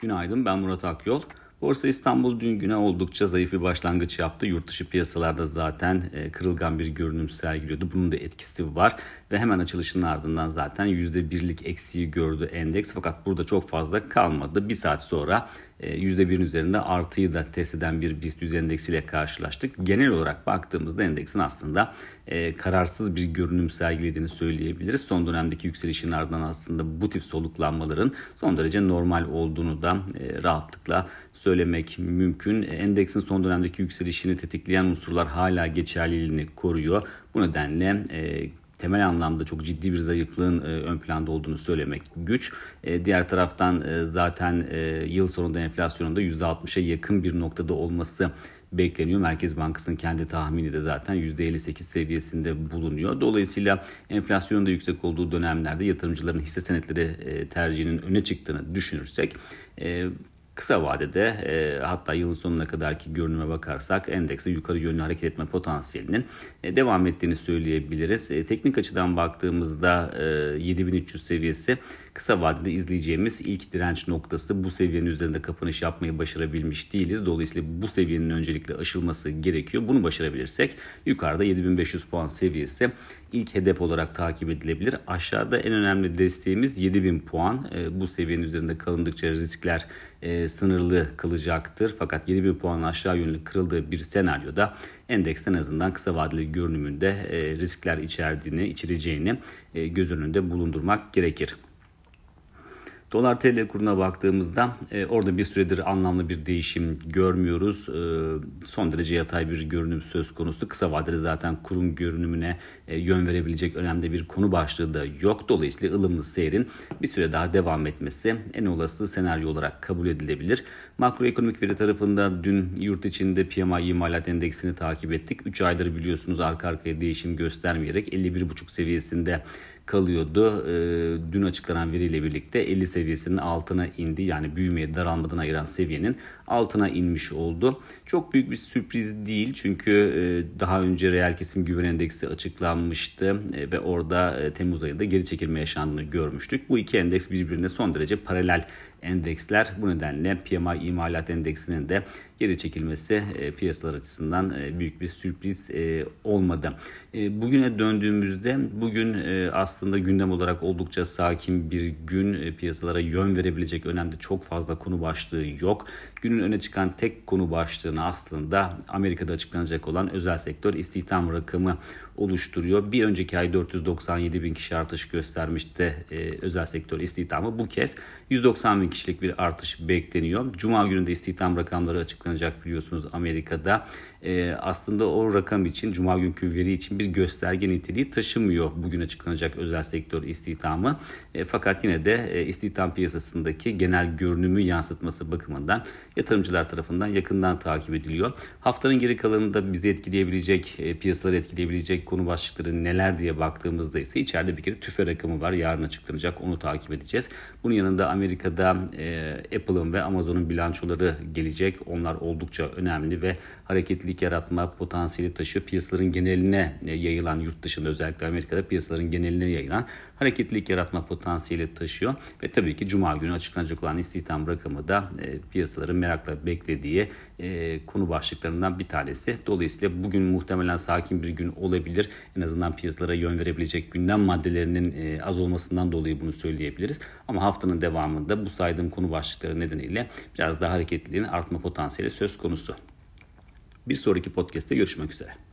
Günaydın ben Murat Akyol. Borsa İstanbul dün güne oldukça zayıf bir başlangıç yaptı. Yurt dışı piyasalarda zaten e, kırılgan bir görünüm sergiliyordu. Bunun da etkisi var ve hemen açılışının ardından zaten %1'lik eksiği gördü endeks. Fakat burada çok fazla kalmadı. Bir saat sonra %1'in e, üzerinde artıyı da test eden bir BIST 100 endeksiyle karşılaştık. Genel olarak baktığımızda endeksin aslında e, kararsız bir görünüm sergilediğini söyleyebiliriz. Son dönemdeki yükselişin ardından aslında bu tip soluklanmaların son derece normal olduğunu da e, rahatlıkla söylemek mümkün. Endeksin son dönemdeki yükselişini tetikleyen unsurlar hala geçerliliğini koruyor. Bu nedenle temel anlamda çok ciddi bir zayıflığın e, ön planda olduğunu söylemek güç. E, diğer taraftan e, zaten yıl sonunda enflasyonunda %60'a yakın bir noktada olması bekleniyor. Merkez Bankası'nın kendi tahmini de zaten %58 seviyesinde bulunuyor. Dolayısıyla enflasyonun da yüksek olduğu dönemlerde yatırımcıların hisse senetleri tercihinin öne çıktığını düşünürsek Kısa vadede e, hatta yılın sonuna kadarki görünüme bakarsak endekse yukarı yönlü hareket etme potansiyelinin e, devam ettiğini söyleyebiliriz. E, teknik açıdan baktığımızda e, 7300 seviyesi kısa vadede izleyeceğimiz ilk direnç noktası bu seviyenin üzerinde kapanış yapmayı başarabilmiş değiliz. Dolayısıyla bu seviyenin öncelikle aşılması gerekiyor. Bunu başarabilirsek yukarıda 7500 puan seviyesi ilk hedef olarak takip edilebilir. Aşağıda en önemli desteğimiz 7000 puan. E, bu seviyenin üzerinde kalındıkça riskler e, sınırlı kalacaktır. Fakat 7000 puan aşağı yönlü kırıldığı bir senaryoda endeksten azından kısa vadeli görünümünde e, riskler içerdiğini, içireceğini e, göz önünde bulundurmak gerekir. Dolar TL kuruna baktığımızda e, orada bir süredir anlamlı bir değişim görmüyoruz. E, son derece yatay bir görünüm söz konusu. Kısa vadede zaten kurun görünümüne e, yön verebilecek önemli bir konu başlığı da yok. Dolayısıyla ılımlı seyrin bir süre daha devam etmesi en olası senaryo olarak kabul edilebilir. Makroekonomik veri tarafında dün yurt içinde PMI imalat endeksini takip ettik. 3 aydır biliyorsunuz arka arkaya değişim göstermeyerek 51,5 seviyesinde kalıyordu. E, dün açıklanan veriyle birlikte 50 seviyesinin altına indi. Yani büyümeye daralmadan ayıran seviyenin altına inmiş oldu. Çok büyük bir sürpriz değil çünkü e, daha önce reel kesim güven endeksi açıklanmıştı e, ve orada e, Temmuz ayında geri çekilme yaşandığını görmüştük. Bu iki endeks birbirine son derece paralel endeksler. Bu nedenle PMI imalat endeksinin de geri çekilmesi e, piyasalar açısından e, büyük bir sürpriz e, olmadı. E, bugüne döndüğümüzde bugün e, aslında gündem olarak oldukça sakin bir gün. E, piyasalara yön verebilecek önemli çok fazla konu başlığı yok. Günün öne çıkan tek konu başlığını aslında Amerika'da açıklanacak olan özel sektör istihdam rakamı oluşturuyor. Bir önceki ay 497 bin kişi artış göstermişti e, özel sektör istihdamı. Bu kez 190 bin kişilik bir artış bekleniyor. Cuma gününde istihdam rakamları açıklanacak biliyorsunuz Amerika'da. E, aslında o rakam için Cuma günkü veri için bir gösterge niteliği taşımıyor bugün açıklanacak özel sektör istihdamı. E, fakat yine de e, istihdam piyasasındaki genel görünümü yansıtması bakımından yatırımcılar tarafından yakından takip ediliyor. Haftanın geri kalanında bizi etkileyebilecek, e, piyasaları etkileyebilecek konu başlıkları neler diye baktığımızda ise içeride bir kere tüfe rakamı var. Yarın açıklanacak onu takip edeceğiz. Bunun yanında Amerika'da e, Apple'ın ve Amazon'un bilançoları gelecek. Onlar oldukça önemli ve hareketlilik yaratma potansiyeli taşıyor. Piyasaların geneline e, yayılan yurt dışında özellikle Amerika'da piyasaların geneline yayılan hareketlilik yaratma potansiyeli taşıyor. Ve tabii ki Cuma günü açıklanacak olan istihdam rakamı da e, piyasaların merakla beklediği e, konu başlıklarından bir tanesi. Dolayısıyla bugün muhtemelen sakin bir gün olabilir. En azından piyasalara yön verebilecek gündem maddelerinin e, az olmasından dolayı bunu söyleyebiliriz. Ama haftanın devamında bu saydığım konu başlıkları nedeniyle biraz daha hareketliliğin artma potansiyeli söz konusu. Bir sonraki podcast'te görüşmek üzere.